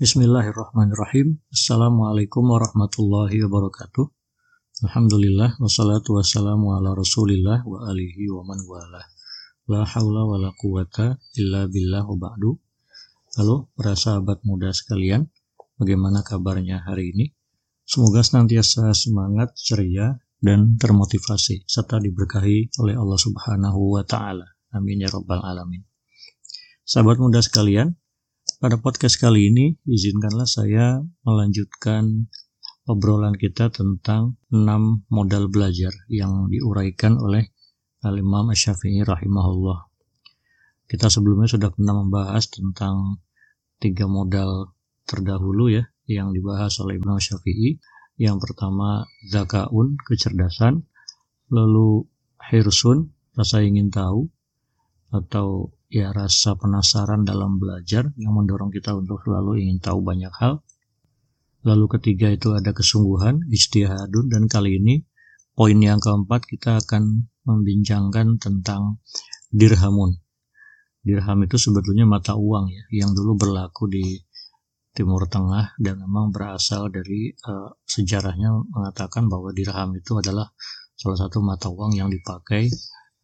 Bismillahirrahmanirrahim. Assalamualaikum warahmatullahi wabarakatuh. Alhamdulillah wassalatu wassalamu ala Rasulillah wa alihi wa man wala. La haula wa la quwata illa billah wa ba'du. Halo para sahabat muda sekalian, bagaimana kabarnya hari ini? Semoga senantiasa semangat, ceria, dan termotivasi serta diberkahi oleh Allah Subhanahu wa taala. Amin ya rabbal alamin. Sahabat muda sekalian, pada podcast kali ini, izinkanlah saya melanjutkan obrolan kita tentang enam modal belajar yang diuraikan oleh Al-Imam Syafi'i rahimahullah. Kita sebelumnya sudah pernah membahas tentang tiga modal terdahulu ya, yang dibahas oleh Imam Syafi'i. Yang pertama, zakaun, kecerdasan. Lalu, hirsun, rasa ingin tahu. Atau ya rasa penasaran dalam belajar yang mendorong kita untuk selalu ingin tahu banyak hal. Lalu ketiga itu ada kesungguhan, istihadun, dan kali ini poin yang keempat kita akan membincangkan tentang dirhamun. Dirham itu sebetulnya mata uang ya, yang dulu berlaku di Timur Tengah dan memang berasal dari uh, sejarahnya mengatakan bahwa dirham itu adalah salah satu mata uang yang dipakai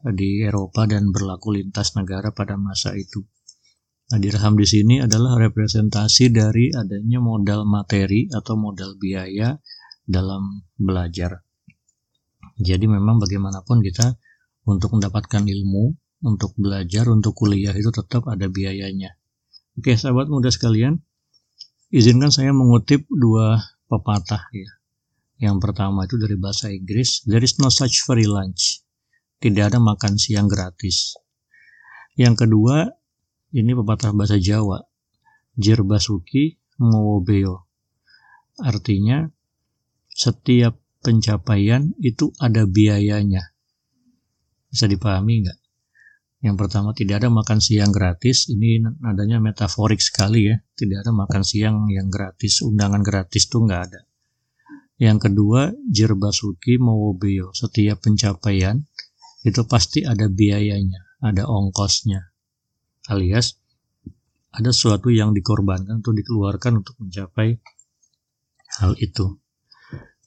di Eropa dan berlaku lintas negara pada masa itu. Dirham di sini adalah representasi dari adanya modal materi atau modal biaya dalam belajar. Jadi memang bagaimanapun kita untuk mendapatkan ilmu, untuk belajar, untuk kuliah itu tetap ada biayanya. Oke, sahabat muda sekalian, izinkan saya mengutip dua pepatah ya. Yang pertama itu dari bahasa Inggris, there is no such free lunch tidak ada makan siang gratis. Yang kedua, ini pepatah bahasa Jawa, Jirbasuki Ngowobeo. Artinya, setiap pencapaian itu ada biayanya. Bisa dipahami nggak? Yang pertama, tidak ada makan siang gratis. Ini nadanya metaforik sekali ya. Tidak ada makan siang yang gratis, undangan gratis tuh nggak ada. Yang kedua, Jirbasuki Mowobeo. Setiap pencapaian itu pasti ada biayanya, ada ongkosnya. Alias ada sesuatu yang dikorbankan atau dikeluarkan untuk mencapai hal itu.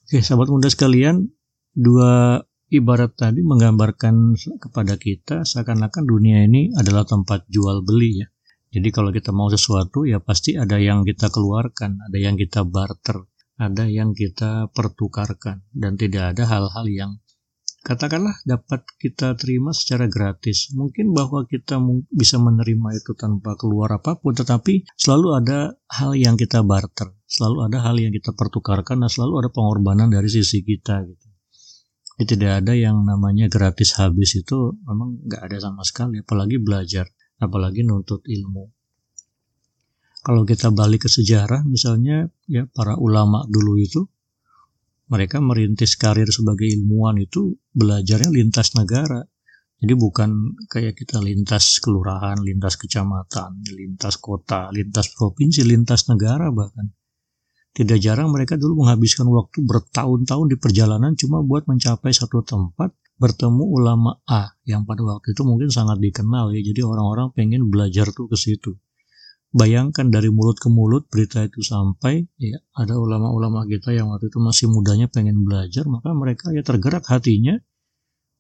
Oke, sahabat muda sekalian, dua ibarat tadi menggambarkan kepada kita seakan-akan dunia ini adalah tempat jual beli ya. Jadi kalau kita mau sesuatu ya pasti ada yang kita keluarkan, ada yang kita barter, ada yang kita pertukarkan dan tidak ada hal-hal yang katakanlah dapat kita terima secara gratis. Mungkin bahwa kita bisa menerima itu tanpa keluar apa pun, tetapi selalu ada hal yang kita barter, selalu ada hal yang kita pertukarkan, dan selalu ada pengorbanan dari sisi kita. Gitu. Jadi tidak ada yang namanya gratis habis itu memang nggak ada sama sekali, apalagi belajar, apalagi nuntut ilmu. Kalau kita balik ke sejarah, misalnya ya para ulama dulu itu mereka merintis karir sebagai ilmuwan itu belajarnya lintas negara. Jadi bukan kayak kita lintas kelurahan, lintas kecamatan, lintas kota, lintas provinsi, lintas negara bahkan. Tidak jarang mereka dulu menghabiskan waktu bertahun-tahun di perjalanan cuma buat mencapai satu tempat bertemu ulama A yang pada waktu itu mungkin sangat dikenal ya. Jadi orang-orang pengen belajar tuh ke situ. Bayangkan dari mulut ke mulut berita itu sampai, ya ada ulama-ulama kita yang waktu itu masih mudanya pengen belajar, maka mereka ya tergerak hatinya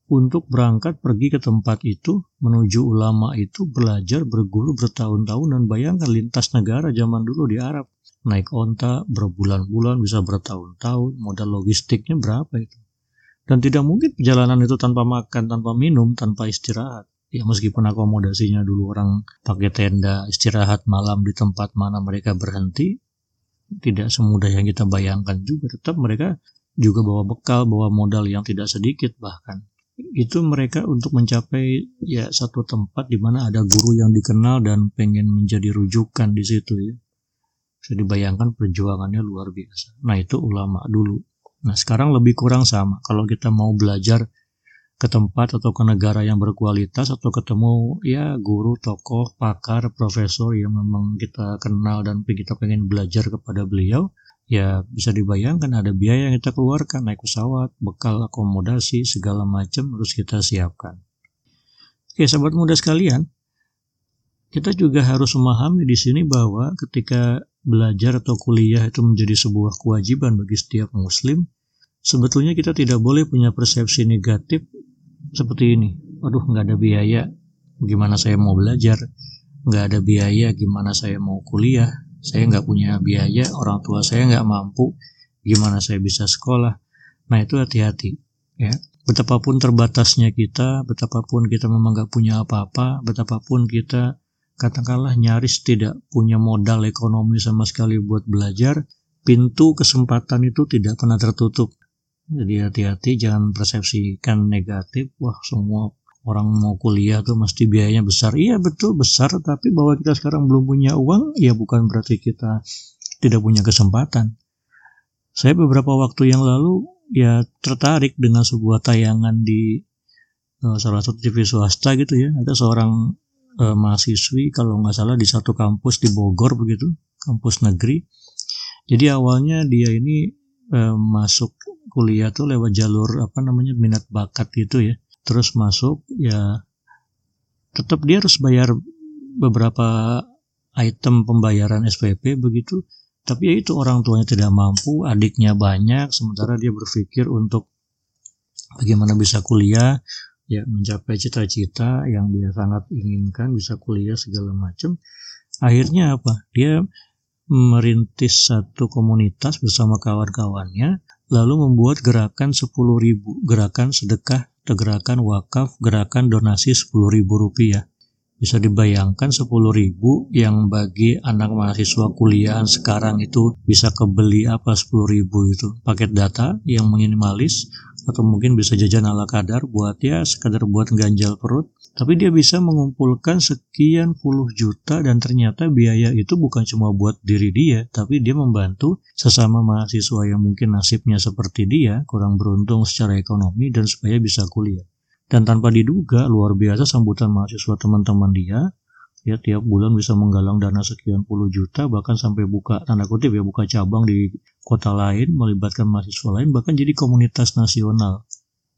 untuk berangkat pergi ke tempat itu, menuju ulama itu, belajar, berguru bertahun-tahun, dan bayangkan lintas negara zaman dulu di Arab. Naik onta berbulan-bulan, bisa bertahun-tahun, modal logistiknya berapa itu. Dan tidak mungkin perjalanan itu tanpa makan, tanpa minum, tanpa istirahat ya meskipun akomodasinya dulu orang pakai tenda istirahat malam di tempat mana mereka berhenti tidak semudah yang kita bayangkan juga. Tetap mereka juga bawa bekal bawa modal yang tidak sedikit bahkan. Itu mereka untuk mencapai ya satu tempat di mana ada guru yang dikenal dan pengen menjadi rujukan di situ ya. Bisa dibayangkan perjuangannya luar biasa. Nah itu ulama dulu. Nah sekarang lebih kurang sama. Kalau kita mau belajar ke tempat atau ke negara yang berkualitas atau ketemu ya guru, tokoh, pakar, profesor yang memang kita kenal dan kita pengen belajar kepada beliau, ya bisa dibayangkan ada biaya yang kita keluarkan naik pesawat, bekal akomodasi segala macam harus kita siapkan. Oke, sahabat muda sekalian, kita juga harus memahami di sini bahwa ketika belajar atau kuliah itu menjadi sebuah kewajiban bagi setiap muslim, sebetulnya kita tidak boleh punya persepsi negatif seperti ini. Aduh, nggak ada biaya, gimana saya mau belajar? Nggak ada biaya, gimana saya mau kuliah? Saya nggak punya biaya, orang tua saya nggak mampu, gimana saya bisa sekolah? Nah itu hati-hati, ya. Betapapun terbatasnya kita, betapapun kita memang nggak punya apa-apa, betapapun kita katakanlah nyaris tidak punya modal ekonomi sama sekali buat belajar, pintu kesempatan itu tidak pernah tertutup. Jadi hati-hati jangan persepsikan negatif, wah semua orang mau kuliah tuh mesti biayanya besar. Iya betul besar, tapi bahwa kita sekarang belum punya uang, ya bukan berarti kita tidak punya kesempatan. Saya beberapa waktu yang lalu ya tertarik dengan sebuah tayangan di uh, salah satu TV swasta gitu ya. Ada seorang uh, mahasiswi kalau nggak salah di satu kampus di Bogor begitu, kampus negeri. Jadi awalnya dia ini uh, masuk kuliah tuh lewat jalur apa namanya minat bakat gitu ya. Terus masuk ya tetap dia harus bayar beberapa item pembayaran SPP begitu. Tapi ya itu orang tuanya tidak mampu, adiknya banyak, sementara dia berpikir untuk bagaimana bisa kuliah, ya mencapai cita-cita yang dia sangat inginkan bisa kuliah segala macam akhirnya apa dia merintis satu komunitas bersama kawan-kawannya lalu membuat gerakan 10.000 gerakan sedekah gerakan wakaf gerakan donasi 10.000 rupiah. Bisa dibayangkan 10.000 yang bagi anak mahasiswa kuliah sekarang itu bisa kebeli apa 10.000 itu? Paket data yang minimalis atau mungkin bisa jajan ala kadar buat ya sekadar buat ganjal perut. Tapi dia bisa mengumpulkan sekian puluh juta dan ternyata biaya itu bukan cuma buat diri dia tapi dia membantu sesama mahasiswa yang mungkin nasibnya seperti dia kurang beruntung secara ekonomi dan supaya bisa kuliah. Dan tanpa diduga luar biasa sambutan mahasiswa teman-teman dia. Ya tiap bulan bisa menggalang dana sekian puluh juta bahkan sampai buka tanda kutip ya buka cabang di kota lain melibatkan mahasiswa lain bahkan jadi komunitas nasional.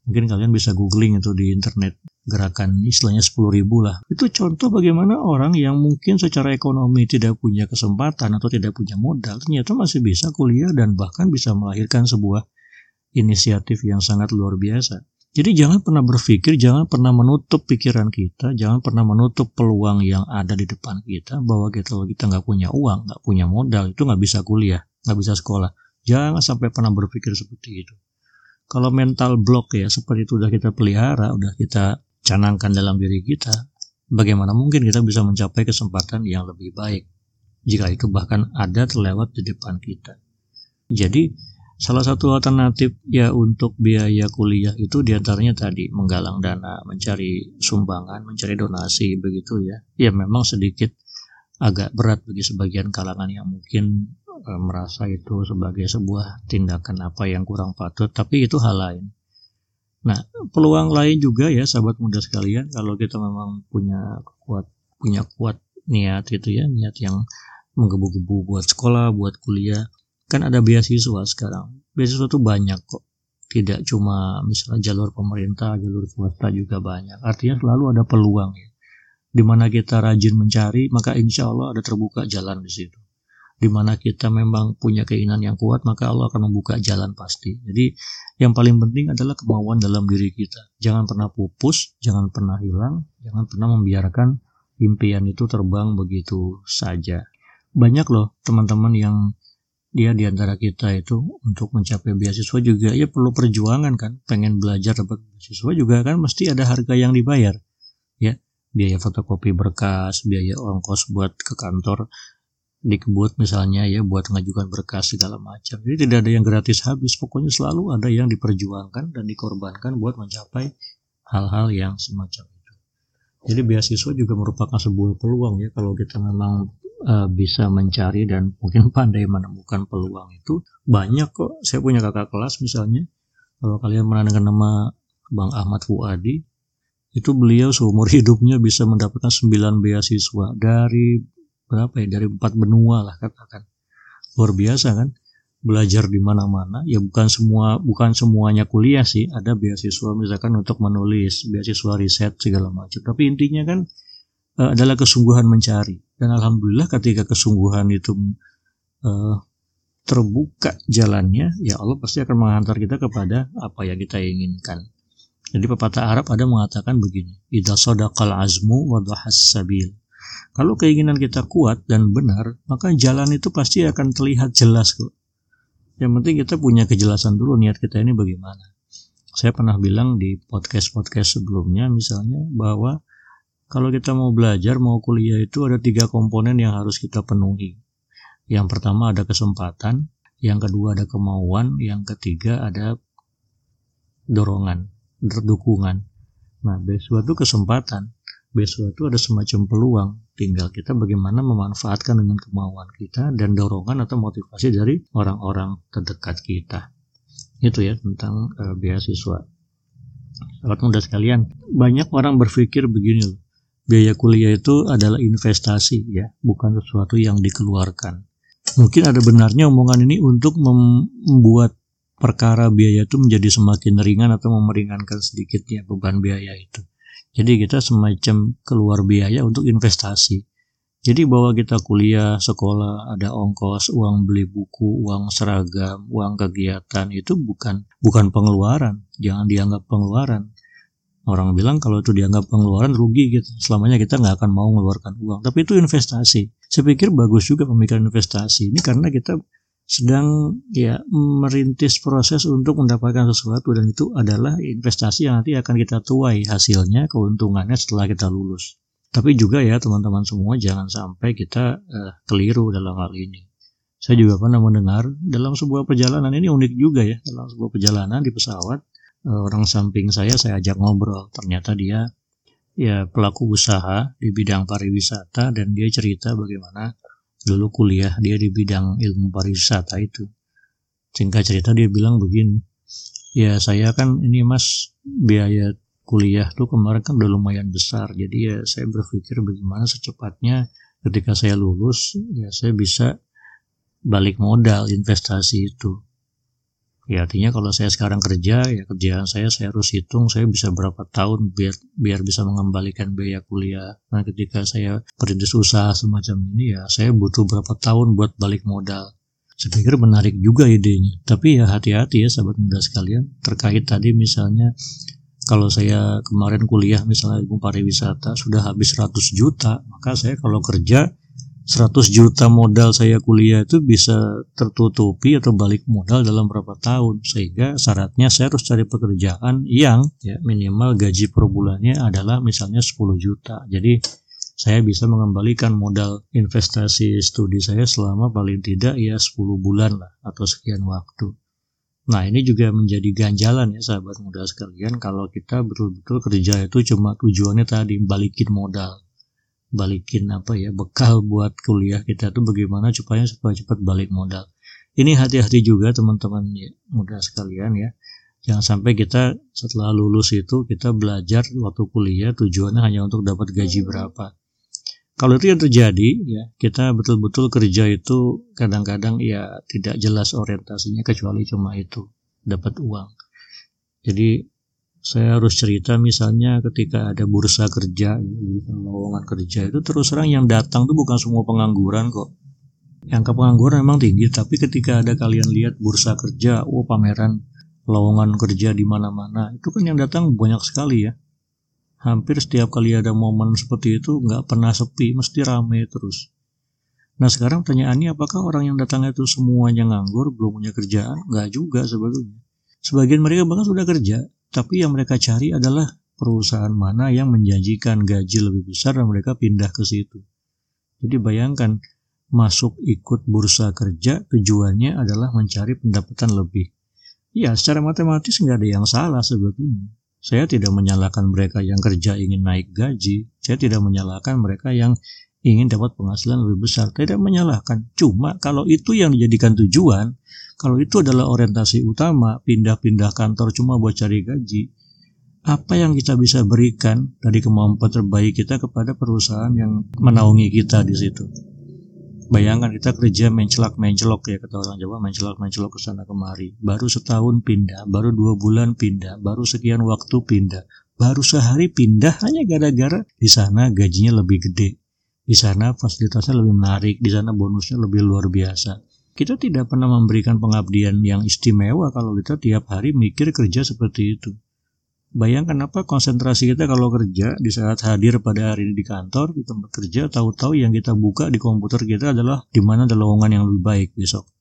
Mungkin kalian bisa googling itu di internet gerakan istilahnya 10 ribu lah. Itu contoh bagaimana orang yang mungkin secara ekonomi tidak punya kesempatan atau tidak punya modal ternyata masih bisa kuliah dan bahkan bisa melahirkan sebuah inisiatif yang sangat luar biasa. Jadi jangan pernah berpikir, jangan pernah menutup pikiran kita, jangan pernah menutup peluang yang ada di depan kita bahwa kita kalau kita nggak punya uang, nggak punya modal, itu nggak bisa kuliah, nggak bisa sekolah. Jangan sampai pernah berpikir seperti itu. Kalau mental block ya seperti itu udah kita pelihara, udah kita canangkan dalam diri kita, bagaimana mungkin kita bisa mencapai kesempatan yang lebih baik jika itu bahkan ada terlewat di depan kita. Jadi Salah satu alternatif ya untuk biaya kuliah itu di antaranya tadi menggalang dana, mencari sumbangan, mencari donasi begitu ya. Ya memang sedikit agak berat bagi sebagian kalangan yang mungkin e, merasa itu sebagai sebuah tindakan apa yang kurang patut, tapi itu hal lain. Nah, peluang lain juga ya sahabat muda sekalian kalau kita memang punya kuat punya kuat niat gitu ya, niat yang menggebu-gebu buat sekolah, buat kuliah, kan ada beasiswa sekarang. Beasiswa tuh banyak kok. Tidak cuma misalnya jalur pemerintah jalur swasta juga banyak. Artinya selalu ada peluang ya. Di mana kita rajin mencari maka insya Allah ada terbuka jalan di situ di mana kita memang punya keinginan yang kuat maka Allah akan membuka jalan pasti. Jadi yang paling penting adalah kemauan dalam diri kita. Jangan pernah pupus jangan pernah hilang jangan pernah membiarkan impian itu terbang begitu saja. Banyak loh teman-teman yang dia di antara kita itu untuk mencapai beasiswa juga ya perlu perjuangan kan. Pengen belajar dapat beasiswa juga kan mesti ada harga yang dibayar. Ya biaya fotokopi berkas biaya ongkos buat ke kantor dikebut misalnya ya buat mengajukan berkas segala macam. Jadi tidak ada yang gratis habis. Pokoknya selalu ada yang diperjuangkan dan dikorbankan buat mencapai hal-hal yang semacam itu. Jadi beasiswa juga merupakan sebuah peluang ya kalau kita memang uh, bisa mencari dan mungkin pandai menemukan peluang itu. Banyak kok. Saya punya kakak kelas misalnya, kalau kalian dengar nama Bang Ahmad Fuadi, itu beliau seumur hidupnya bisa mendapatkan 9 beasiswa dari berapa ya? Dari empat benua lah katakan. Luar biasa kan? Belajar di mana-mana ya bukan semua bukan semuanya kuliah sih. Ada beasiswa misalkan untuk menulis beasiswa riset segala macam. Tapi intinya kan uh, adalah kesungguhan mencari. Dan alhamdulillah ketika kesungguhan itu uh, terbuka jalannya, ya Allah pasti akan menghantar kita kepada apa yang kita inginkan. Jadi pepatah Arab ada mengatakan begini, "Idza sadaqal azmu wa sabil." Kalau keinginan kita kuat dan benar, maka jalan itu pasti akan terlihat jelas kok. Yang penting kita punya kejelasan dulu niat kita ini bagaimana. Saya pernah bilang di podcast-podcast sebelumnya misalnya bahwa kalau kita mau belajar, mau kuliah itu ada tiga komponen yang harus kita penuhi. Yang pertama ada kesempatan, yang kedua ada kemauan, yang ketiga ada dorongan, dukungan. Nah, itu kesempatan, beasiswa itu ada semacam peluang. Tinggal kita bagaimana memanfaatkan dengan kemauan kita dan dorongan atau motivasi dari orang-orang terdekat kita. Itu ya tentang uh, beasiswa. Sahabat muda sekalian, banyak orang berpikir begini loh. Biaya kuliah itu adalah investasi ya, bukan sesuatu yang dikeluarkan mungkin ada benarnya omongan ini untuk membuat perkara biaya itu menjadi semakin ringan atau memeringankan sedikit ya beban biaya itu. Jadi kita semacam keluar biaya untuk investasi. Jadi bahwa kita kuliah, sekolah, ada ongkos, uang beli buku, uang seragam, uang kegiatan itu bukan bukan pengeluaran. Jangan dianggap pengeluaran. Orang bilang kalau itu dianggap pengeluaran rugi gitu. Selamanya kita nggak akan mau mengeluarkan uang. Tapi itu investasi. Saya pikir bagus juga pemikiran investasi. Ini karena kita sedang ya merintis proses untuk mendapatkan sesuatu dan itu adalah investasi yang nanti akan kita tuai hasilnya, keuntungannya setelah kita lulus. Tapi juga ya teman-teman semua jangan sampai kita uh, keliru dalam hal ini. Saya juga pernah mendengar dalam sebuah perjalanan ini unik juga ya dalam sebuah perjalanan di pesawat Eh, orang samping saya saya ajak ngobrol ternyata dia ya pelaku usaha di bidang pariwisata dan dia cerita bagaimana dulu kuliah dia di bidang ilmu pariwisata itu. Singkat cerita dia bilang begini ya saya kan ini mas biaya kuliah tuh kemarin kan udah lumayan besar. Jadi ya saya berpikir bagaimana secepatnya ketika saya lulus ya saya bisa balik modal investasi itu Ya artinya kalau saya sekarang kerja, ya kerjaan saya saya harus hitung saya bisa berapa tahun biar biar bisa mengembalikan biaya kuliah. Nah ketika saya perintis usaha semacam ini ya saya butuh berapa tahun buat balik modal. Saya pikir menarik juga idenya. Tapi ya hati-hati ya sahabat muda sekalian terkait tadi misalnya kalau saya kemarin kuliah misalnya ilmu pariwisata sudah habis 100 juta, maka saya kalau kerja 100 juta modal saya kuliah itu bisa tertutupi atau balik modal dalam berapa tahun. Sehingga syaratnya saya harus cari pekerjaan yang ya minimal gaji per bulannya adalah misalnya 10 juta. Jadi saya bisa mengembalikan modal investasi studi saya selama paling tidak ya 10 bulan lah atau sekian waktu. Nah ini juga menjadi ganjalan ya sahabat muda sekalian kalau kita betul-betul kerja itu cuma tujuannya tadi balikin modal balikin apa ya bekal buat kuliah kita tuh bagaimana supaya supaya cepat balik modal. Ini hati-hati juga teman-teman ya, muda sekalian ya. Jangan sampai kita setelah lulus itu kita belajar waktu kuliah tujuannya hanya untuk dapat gaji berapa. Kalau itu yang terjadi ya kita betul-betul kerja itu kadang-kadang ya tidak jelas orientasinya kecuali cuma itu dapat uang. Jadi saya harus cerita misalnya ketika ada bursa kerja, bursa lowongan kerja itu terus terang yang datang tuh bukan semua pengangguran kok. Yang ke pengangguran memang tinggi, tapi ketika ada kalian lihat bursa kerja, oh pameran lowongan kerja di mana-mana, itu kan yang datang banyak sekali ya. Hampir setiap kali ada momen seperti itu nggak pernah sepi, mesti rame terus. Nah sekarang pertanyaannya apakah orang yang datang itu semuanya nganggur, belum punya kerjaan? Nggak juga sebetulnya. Sebagian mereka bahkan sudah kerja, tapi yang mereka cari adalah perusahaan mana yang menjanjikan gaji lebih besar dan mereka pindah ke situ. Jadi bayangkan masuk ikut bursa kerja tujuannya adalah mencari pendapatan lebih. Ya, secara matematis nggak ada yang salah sebetulnya. Saya tidak menyalahkan mereka yang kerja ingin naik gaji. Saya tidak menyalahkan mereka yang ingin dapat penghasilan lebih besar. Tidak menyalahkan. Cuma kalau itu yang dijadikan tujuan, kalau itu adalah orientasi utama, pindah-pindah kantor cuma buat cari gaji, apa yang kita bisa berikan dari kemampuan terbaik kita kepada perusahaan yang menaungi kita di situ. Bayangkan kita kerja mencelak mencelok ya kata orang Jawa mencelak mencelok ke sana kemari. Baru setahun pindah, baru dua bulan pindah, baru sekian waktu pindah, baru sehari pindah hanya gara-gara di sana gajinya lebih gede, di sana fasilitasnya lebih menarik, di sana bonusnya lebih luar biasa Kita tidak pernah memberikan pengabdian yang istimewa kalau kita tiap hari mikir kerja seperti itu. Bayangkan apa konsentrasi kita kalau kerja di saat hadir pada hari ini di kantor, di tempat kerja, tahu-tahu yang kita buka di komputer kita adalah di mana ada lowongan yang lebih baik besok.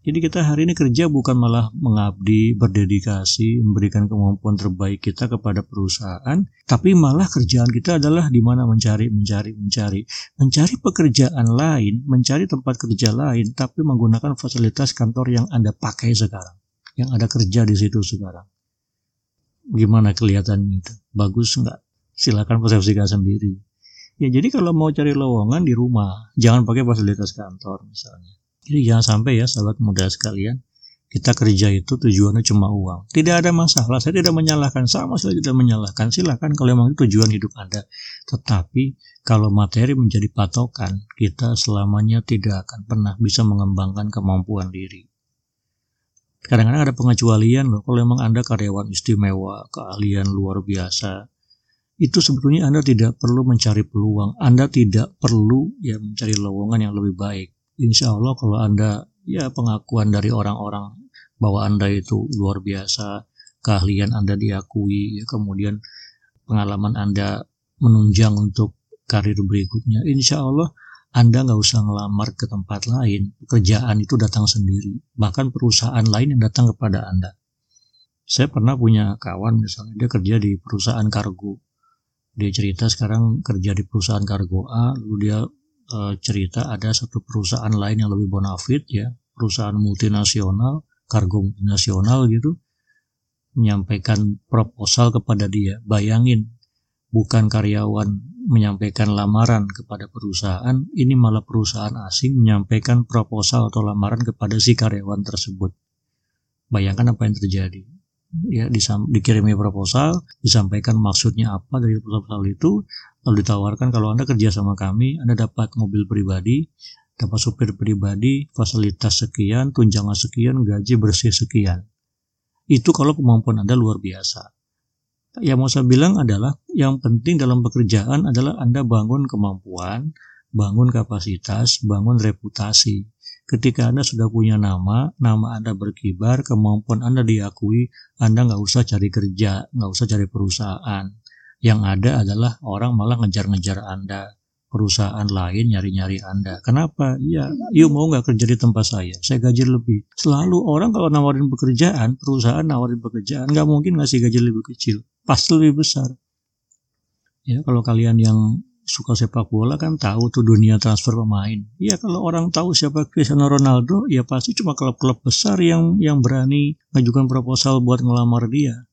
Jadi kita hari ini kerja bukan malah mengabdi, berdedikasi, memberikan kemampuan terbaik kita kepada perusahaan, tapi malah kerjaan kita adalah di mana mencari, mencari, mencari, mencari pekerjaan lain, mencari tempat kerja lain, tapi menggunakan fasilitas kantor yang Anda pakai sekarang, yang ada kerja di situ sekarang. Gimana kelihatannya itu? Bagus nggak? Silakan persepsikan sendiri. Ya jadi kalau mau cari lowongan di rumah, jangan pakai fasilitas kantor misalnya jadi jangan sampai ya sahabat muda sekalian, kita kerja itu tujuannya cuma uang. Tidak ada masalah, saya tidak menyalahkan, sama sekali tidak menyalahkan. Silakan kalau memang tujuan hidup Anda. Tetapi kalau materi menjadi patokan, kita selamanya tidak akan pernah bisa mengembangkan kemampuan diri. Kadang-kadang ada pengecualian loh, kalau memang Anda karyawan istimewa, keahlian luar biasa, itu sebetulnya Anda tidak perlu mencari peluang, Anda tidak perlu ya mencari lowongan yang lebih baik insya Allah kalau Anda ya pengakuan dari orang-orang bahwa Anda itu luar biasa, keahlian Anda diakui, ya kemudian pengalaman Anda menunjang untuk karir berikutnya, insya Allah Anda nggak usah ngelamar ke tempat lain, pekerjaan itu datang sendiri, bahkan perusahaan lain yang datang kepada Anda. Saya pernah punya kawan misalnya, dia kerja di perusahaan kargo, dia cerita sekarang kerja di perusahaan kargo A, lalu dia uh, cerita ada satu perusahaan lain yang lebih bonafit ya, perusahaan multinasional, kargo multinasional gitu, menyampaikan proposal kepada dia. Bayangin, bukan karyawan menyampaikan lamaran kepada perusahaan, ini malah perusahaan asing menyampaikan proposal atau lamaran kepada si karyawan tersebut. Bayangkan apa yang terjadi ya disam, dikirimi proposal, disampaikan maksudnya apa dari proposal itu, lalu ditawarkan kalau Anda kerja sama kami, Anda dapat mobil pribadi, dapat supir pribadi, fasilitas sekian, tunjangan sekian, gaji bersih sekian. Itu kalau kemampuan Anda luar biasa. Yang mau saya bilang adalah yang penting dalam pekerjaan adalah Anda bangun kemampuan, bangun kapasitas, bangun reputasi. Ketika Anda sudah punya nama, nama Anda berkibar, kemampuan Anda diakui, Anda nggak usah cari kerja, nggak usah cari perusahaan. Yang ada adalah orang malah ngejar-ngejar Anda, perusahaan lain nyari-nyari Anda. Kenapa? Ya, yuk mau nggak kerja di tempat saya? Saya gaji lebih. Selalu orang kalau nawarin pekerjaan, perusahaan nawarin pekerjaan, nggak mungkin ngasih gaji lebih kecil, pasti lebih besar. Ya, kalau kalian yang suka sepak bola kan tahu tuh dunia transfer pemain. Ya kalau orang tahu siapa Cristiano Ronaldo, ya pasti cuma klub-klub besar yang yang berani ngajukan proposal buat ngelamar dia.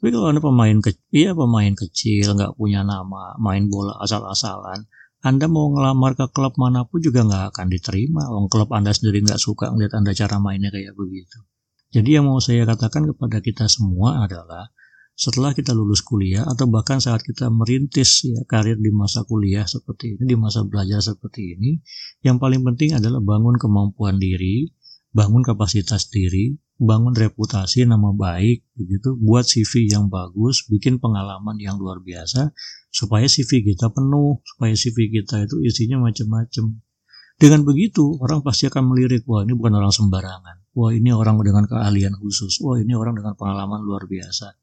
Tapi kalau anda pemain kecil, iya pemain kecil, nggak punya nama, main bola asal-asalan, anda mau ngelamar ke klub mana pun juga nggak akan diterima. Wong klub anda sendiri nggak suka ngeliat anda cara mainnya kayak begitu. Jadi yang mau saya katakan kepada kita semua adalah setelah kita lulus kuliah atau bahkan saat kita merintis ya karir di masa kuliah seperti ini, di masa belajar seperti ini, yang paling penting adalah bangun kemampuan diri, bangun kapasitas diri, bangun reputasi nama baik begitu, buat CV yang bagus, bikin pengalaman yang luar biasa supaya CV kita penuh, supaya CV kita itu isinya macam-macam. Dengan begitu, orang pasti akan melirik, wah ini bukan orang sembarangan. Wah ini orang dengan keahlian khusus. Wah ini orang dengan pengalaman luar biasa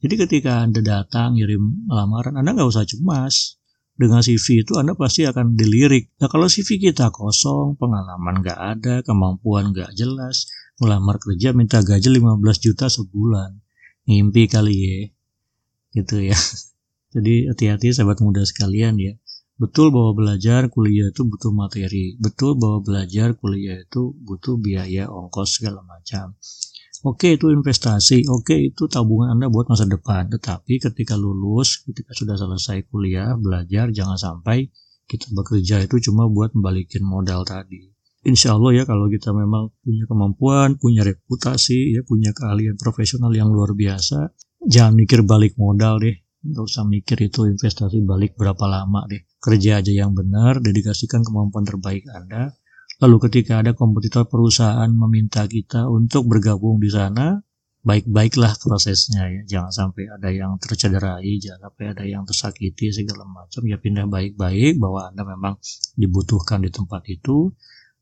jadi ketika Anda datang ngirim lamaran, Anda nggak usah cemas. Dengan CV itu Anda pasti akan dilirik. Nah kalau CV kita kosong, pengalaman nggak ada, kemampuan nggak jelas, melamar kerja minta gaji 15 juta sebulan. Ngimpi kali ya. Gitu ya. Jadi hati-hati sahabat muda sekalian ya. Betul bahwa belajar kuliah itu butuh materi. Betul bahwa belajar kuliah itu butuh biaya ongkos segala macam. Oke itu investasi, oke itu tabungan Anda buat masa depan. Tetapi ketika lulus, ketika sudah selesai kuliah, belajar, jangan sampai kita bekerja itu cuma buat membalikin modal tadi. Insya Allah ya kalau kita memang punya kemampuan, punya reputasi, ya punya keahlian profesional yang luar biasa, jangan mikir balik modal deh. Nggak usah mikir itu investasi balik berapa lama deh. Kerja aja yang benar, dedikasikan kemampuan terbaik Anda, Lalu ketika ada kompetitor perusahaan meminta kita untuk bergabung di sana, baik-baiklah prosesnya ya. Jangan sampai ada yang tercederai, jangan sampai ada yang tersakiti segala macam. Ya pindah baik-baik bahwa Anda memang dibutuhkan di tempat itu.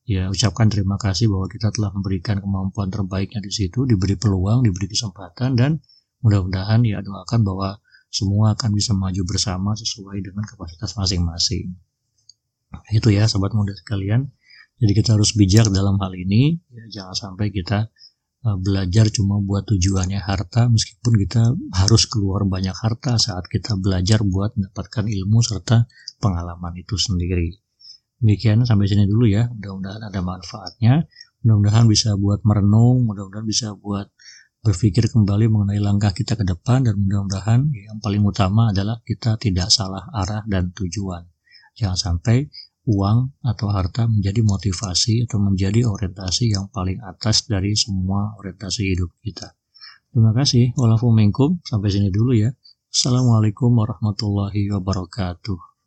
Ya ucapkan terima kasih bahwa kita telah memberikan kemampuan terbaiknya di situ, diberi peluang, diberi kesempatan dan mudah-mudahan ya doakan bahwa semua akan bisa maju bersama sesuai dengan kapasitas masing-masing. Itu ya sobat muda sekalian. Jadi kita harus bijak dalam hal ini, ya, jangan sampai kita uh, belajar cuma buat tujuannya harta, meskipun kita harus keluar banyak harta saat kita belajar buat mendapatkan ilmu serta pengalaman itu sendiri. Demikian sampai sini dulu ya, mudah-mudahan ada manfaatnya, mudah-mudahan bisa buat merenung, mudah-mudahan bisa buat berpikir kembali mengenai langkah kita ke depan dan mudah-mudahan yang paling utama adalah kita tidak salah arah dan tujuan. Jangan sampai uang atau harta menjadi motivasi atau menjadi orientasi yang paling atas dari semua orientasi hidup kita. Terima kasih. Walaupun Sampai sini dulu ya. Assalamualaikum warahmatullahi wabarakatuh.